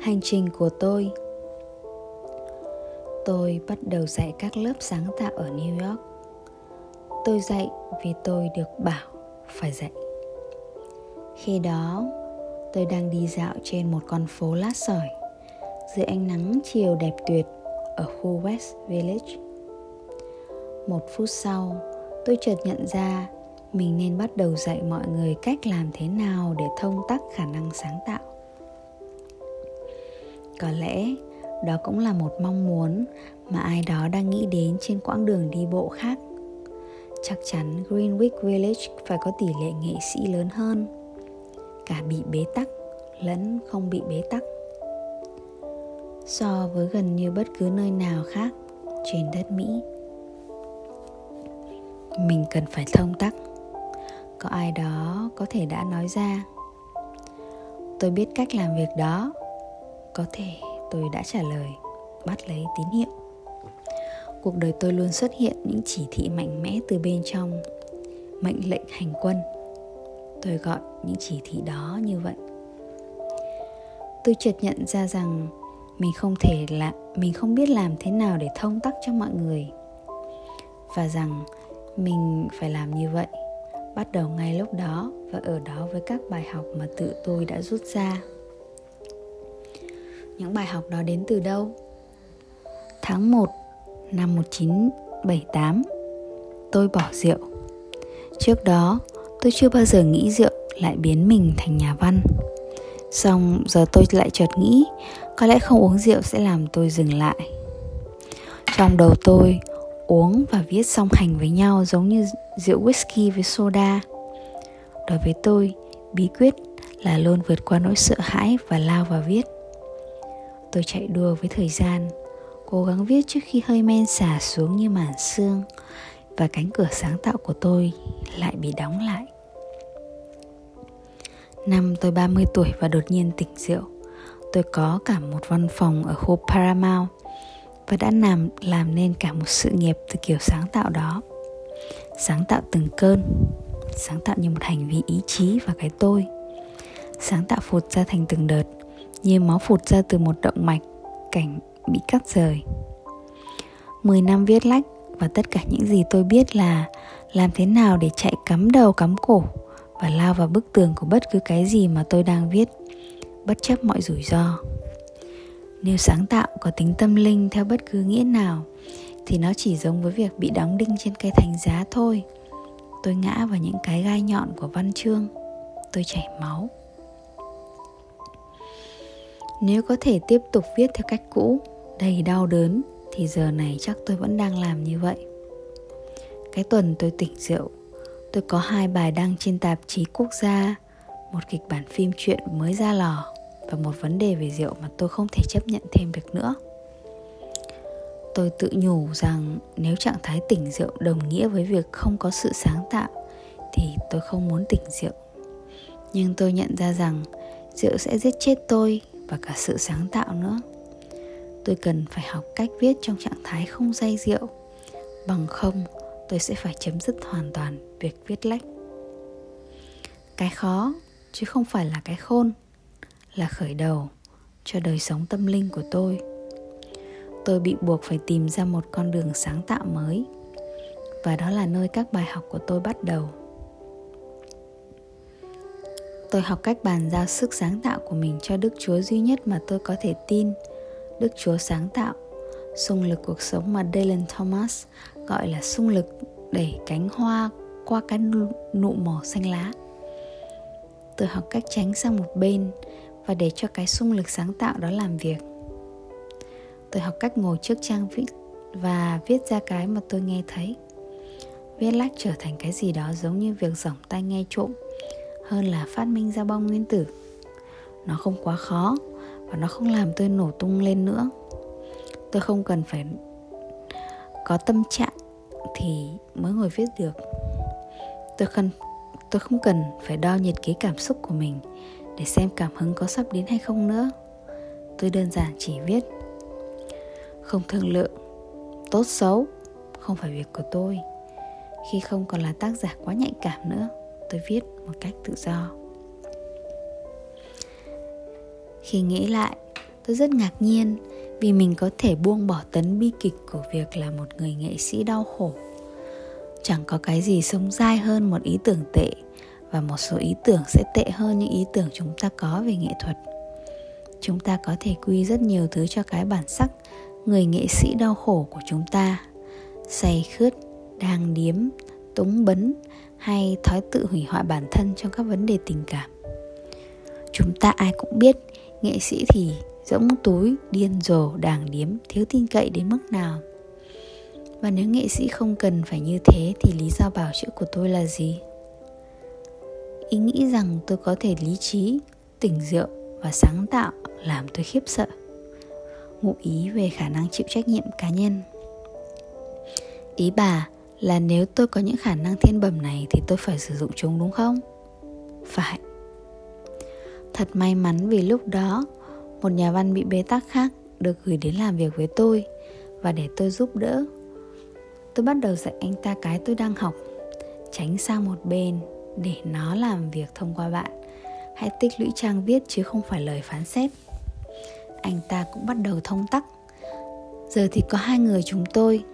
Hành trình của tôi. Tôi bắt đầu dạy các lớp sáng tạo ở New York. Tôi dạy vì tôi được bảo phải dạy. Khi đó, tôi đang đi dạo trên một con phố lát sỏi Dưới ánh nắng chiều đẹp tuyệt ở khu West Village. Một phút sau, tôi chợt nhận ra mình nên bắt đầu dạy mọi người cách làm thế nào để thông tắc khả năng sáng tạo có lẽ đó cũng là một mong muốn mà ai đó đang nghĩ đến trên quãng đường đi bộ khác. Chắc chắn greenwich village phải có tỷ lệ nghệ sĩ lớn hơn. Cả bị bế tắc lẫn không bị bế tắc. So với gần như bất cứ nơi nào khác trên đất mỹ, mình cần phải thông tắc. Có ai đó có thể đã nói ra, tôi biết cách làm việc đó có thể tôi đã trả lời, bắt lấy tín hiệu. Cuộc đời tôi luôn xuất hiện những chỉ thị mạnh mẽ từ bên trong, mệnh lệnh hành quân. Tôi gọi những chỉ thị đó như vậy. Tôi chợt nhận ra rằng mình không thể là mình không biết làm thế nào để thông tắc cho mọi người. Và rằng mình phải làm như vậy, bắt đầu ngay lúc đó và ở đó với các bài học mà tự tôi đã rút ra những bài học đó đến từ đâu? Tháng 1 năm 1978 Tôi bỏ rượu. Trước đó tôi chưa bao giờ nghĩ rượu lại biến mình thành nhà văn. Xong giờ tôi lại chợt nghĩ Có lẽ không uống rượu sẽ làm tôi dừng lại. Trong đầu tôi Uống và viết song hành với nhau giống như rượu whisky với soda. Đối với tôi, bí quyết là luôn vượt qua nỗi sợ hãi và lao vào viết. Tôi chạy đua với thời gian Cố gắng viết trước khi hơi men xả xuống như màn sương Và cánh cửa sáng tạo của tôi lại bị đóng lại. Năm tôi 30 tuổi và đột nhiên tỉnh rượu. Tôi có cả một văn phòng ở khu Paramount Và đã làm, làm nên cả một sự nghiệp từ kiểu sáng tạo đó. Sáng tạo từng cơn Sáng tạo như một hành vi ý chí và cái tôi. Sáng tạo phụt ra thành từng đợt như máu phụt ra từ một động mạch, cảnh bị cắt rời. 10 năm viết lách và tất cả những gì tôi biết là làm thế nào để chạy cắm đầu cắm cổ và lao vào bức tường của bất cứ cái gì mà tôi đang viết. Bất chấp mọi rủi ro. Nếu sáng tạo có tính tâm linh theo bất cứ nghĩa nào, thì nó chỉ giống với việc bị đóng đinh trên cây thành giá thôi. Tôi ngã vào những cái gai nhọn của văn chương. Tôi chảy máu nếu có thể tiếp tục viết theo cách cũ, đầy đau đớn, thì giờ này chắc tôi vẫn đang làm như vậy. Cái tuần tôi tỉnh rượu, tôi có hai bài đăng trên tạp chí quốc gia, một kịch bản phim truyện mới ra lò và một vấn đề về rượu mà tôi không thể chấp nhận thêm được nữa. Tôi tự nhủ rằng nếu trạng thái tỉnh rượu đồng nghĩa với việc không có sự sáng tạo, thì tôi không muốn tỉnh rượu. Nhưng tôi nhận ra rằng rượu sẽ giết chết tôi và cả sự sáng tạo nữa. Tôi cần phải học cách viết trong trạng thái không say rượu. Bằng không, tôi sẽ phải chấm dứt hoàn toàn việc viết lách. Cái khó, chứ không phải là cái khôn, là khởi đầu cho đời sống tâm linh của tôi. Tôi bị buộc phải tìm ra một con đường sáng tạo mới. Và đó là nơi các bài học của tôi bắt đầu tôi học cách bàn giao sức sáng tạo của mình cho đức chúa duy nhất mà tôi có thể tin, đức chúa sáng tạo. Xung lực cuộc sống mà Dylan Thomas gọi là xung lực đẩy cánh hoa qua cái nụ mỏ xanh lá. Tôi học cách tránh sang một bên và để cho cái xung lực sáng tạo đó làm việc. Tôi học cách ngồi trước trang viết và viết ra cái mà tôi nghe thấy. Viết lách trở thành cái gì đó giống như việc giỏng tay nghe trộm hơn là phát minh ra bom nguyên tử. Nó không quá khó và nó không làm tôi nổ tung lên nữa. Tôi không cần phải có tâm trạng thì mới ngồi viết được. Tôi cần tôi không cần phải đo nhiệt kế cảm xúc của mình để xem cảm hứng có sắp đến hay không nữa. Tôi đơn giản chỉ viết. Không thương lượng, tốt xấu không phải việc của tôi, khi không còn là tác giả quá nhạy cảm nữa tôi viết một cách tự do. Khi nghĩ lại, tôi rất ngạc nhiên vì mình có thể buông bỏ tấn bi kịch của việc là một người nghệ sĩ đau khổ. Chẳng có cái gì sống dai hơn một ý tưởng tệ và một số ý tưởng sẽ tệ hơn những ý tưởng chúng ta có về nghệ thuật. Chúng ta có thể quy rất nhiều thứ cho cái bản sắc người nghệ sĩ đau khổ của chúng ta. Say khướt, đang điếm túng bấn hay thói tự hủy hoại bản thân trong các vấn đề tình cảm. Chúng ta ai cũng biết, nghệ sĩ thì rỗng túi, điên rồ, đàng điếm, thiếu tin cậy đến mức nào. Và nếu nghệ sĩ không cần phải như thế thì lý do bảo chữa của tôi là gì? Ý nghĩ rằng tôi có thể lý trí, tỉnh rượu và sáng tạo làm tôi khiếp sợ. Ngụ ý về khả năng chịu trách nhiệm cá nhân. Ý bà là nếu tôi có những khả năng thiên bẩm này thì tôi phải sử dụng chúng đúng không? Phải. Thật may mắn vì lúc đó, một nhà văn bị bế tắc khác được gửi đến làm việc với tôi và để tôi giúp đỡ. Tôi bắt đầu dạy anh ta cái tôi đang học, tránh sang một bên để nó làm việc thông qua bạn. Hãy tích lũy trang viết chứ không phải lời phán xét. Anh ta cũng bắt đầu thông tắc. Giờ thì có hai người chúng tôi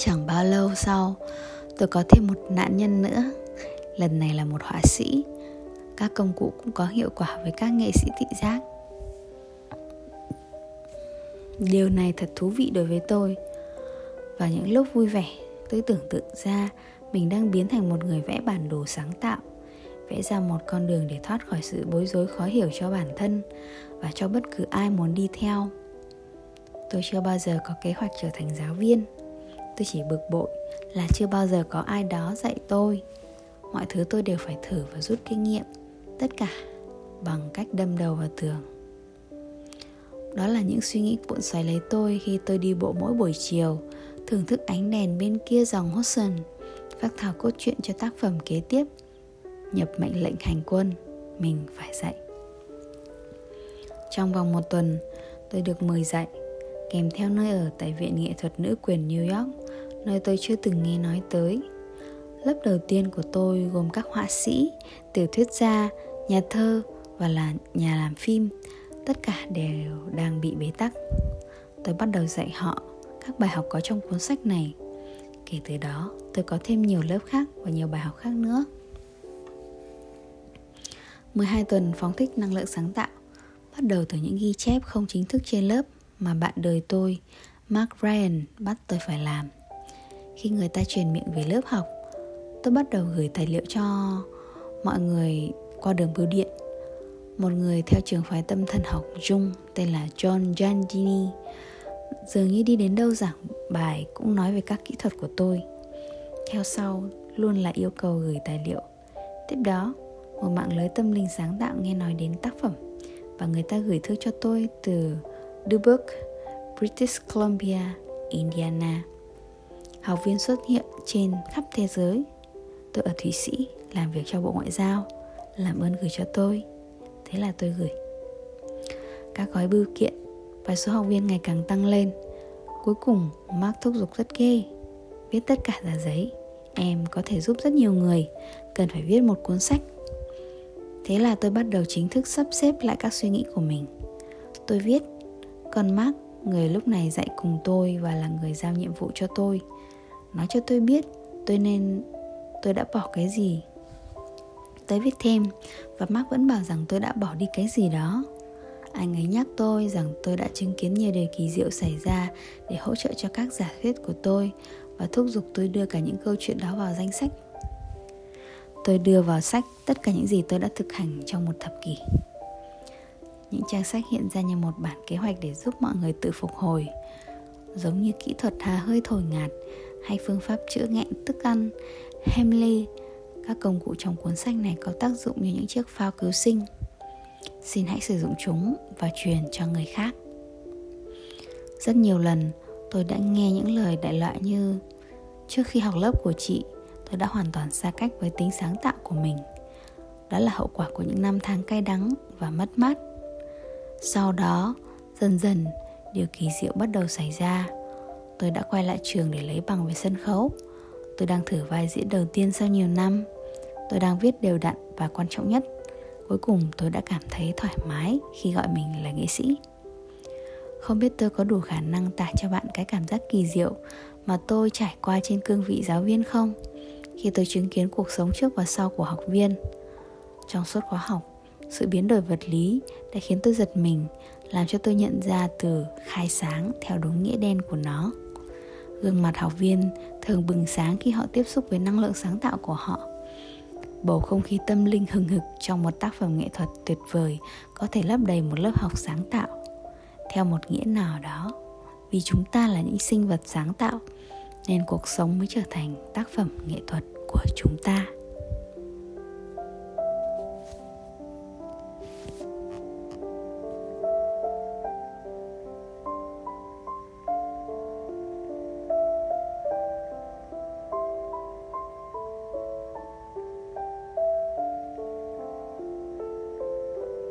chẳng bao lâu sau, tôi có thêm một nạn nhân nữa. Lần này là một họa sĩ. Các công cụ cũng có hiệu quả với các nghệ sĩ thị giác. Điều này thật thú vị đối với tôi. Và những lúc vui vẻ, tôi tưởng tượng ra mình đang biến thành một người vẽ bản đồ sáng tạo, vẽ ra một con đường để thoát khỏi sự bối rối khó hiểu cho bản thân và cho bất cứ ai muốn đi theo. Tôi chưa bao giờ có kế hoạch trở thành giáo viên tôi chỉ bực bội là chưa bao giờ có ai đó dạy tôi. Mọi thứ tôi đều phải thử và rút kinh nghiệm, tất cả bằng cách đâm đầu vào tường. Đó là những suy nghĩ cuộn xoáy lấy tôi khi tôi đi bộ mỗi buổi chiều, thưởng thức ánh đèn bên kia dòng Hudson phát thảo cốt truyện cho tác phẩm kế tiếp, nhập mệnh lệnh hành quân, mình phải dạy. Trong vòng một tuần, tôi được mời dạy kèm theo nơi ở tại Viện Nghệ thuật Nữ quyền New York, nơi tôi chưa từng nghe nói tới. Lớp đầu tiên của tôi gồm các họa sĩ, tiểu thuyết gia, nhà thơ và là nhà làm phim, tất cả đều đang bị bế tắc. Tôi bắt đầu dạy họ các bài học có trong cuốn sách này. Kể từ đó, tôi có thêm nhiều lớp khác và nhiều bài học khác nữa. 12 tuần phóng thích năng lượng sáng tạo bắt đầu từ những ghi chép không chính thức trên lớp mà bạn đời tôi, Mark Ryan, bắt tôi phải làm. Khi người ta truyền miệng về lớp học, tôi bắt đầu gửi tài liệu cho mọi người qua đường bưu điện. Một người theo trường phái tâm thần học Jung tên là John Giannini dường như đi đến đâu giảng bài cũng nói về các kỹ thuật của tôi. Theo sau luôn là yêu cầu gửi tài liệu. Tiếp đó, một mạng lưới tâm linh sáng tạo nghe nói đến tác phẩm và người ta gửi thư cho tôi từ Dubuque, British Columbia, Indiana. Học viên xuất hiện trên khắp thế giới. Tôi ở Thụy Sĩ làm việc cho Bộ Ngoại giao, làm ơn gửi cho tôi. Thế là tôi gửi. Các gói bưu kiện và số học viên ngày càng tăng lên. Cuối cùng, Mark thúc giục rất ghê. Viết tất cả ra giấy. Em có thể giúp rất nhiều người, cần phải viết một cuốn sách. Thế là tôi bắt đầu chính thức sắp xếp lại các suy nghĩ của mình. Tôi viết còn Mark, người lúc này dạy cùng tôi và là người giao nhiệm vụ cho tôi, nói cho tôi biết tôi nên tôi đã bỏ cái gì. Tôi viết thêm và Mark vẫn bảo rằng tôi đã bỏ đi cái gì đó. Anh ấy nhắc tôi rằng tôi đã chứng kiến nhiều điều kỳ diệu xảy ra để hỗ trợ cho các giả thuyết của tôi và thúc giục tôi đưa cả những câu chuyện đó vào danh sách. Tôi đưa vào sách tất cả những gì tôi đã thực hành trong một thập kỷ những trang sách hiện ra như một bản kế hoạch để giúp mọi người tự phục hồi. Giống như kỹ thuật hà hơi thổi ngạt hay phương pháp chữa nghẹn thức ăn, Hemley, các công cụ trong cuốn sách này có tác dụng như những chiếc phao cứu sinh. Xin hãy sử dụng chúng và truyền cho người khác. Rất nhiều lần, tôi đã nghe những lời đại loại như, trước khi học lớp của chị, tôi đã hoàn toàn xa cách với tính sáng tạo của mình. Đó là hậu quả của những năm tháng cay đắng và mất mát sau đó, dần dần, điều kỳ diệu bắt đầu xảy ra. Tôi đã quay lại trường để lấy bằng về sân khấu. Tôi đang thử vai diễn đầu tiên sau nhiều năm. Tôi đang viết đều đặn và quan trọng nhất, cuối cùng tôi đã cảm thấy thoải mái khi gọi mình là nghệ sĩ không biết tôi có đủ khả năng tả cho bạn cái cảm giác kỳ diệu mà tôi trải qua trên cương vị giáo viên không khi tôi chứng kiến cuộc sống trước và sau của học viên trong suốt khóa học sự biến đổi vật lý đã khiến tôi giật mình, làm cho tôi nhận ra từ khai sáng theo đúng nghĩa đen của nó. Gương mặt học viên thường bừng sáng khi họ tiếp xúc với năng lượng sáng tạo của họ. Bầu không khí tâm linh hừng hực trong một tác phẩm nghệ thuật tuyệt vời có thể lấp đầy một lớp học sáng tạo. Theo một nghĩa nào đó, vì chúng ta là những sinh vật sáng tạo, nên cuộc sống mới trở thành tác phẩm nghệ thuật của chúng ta.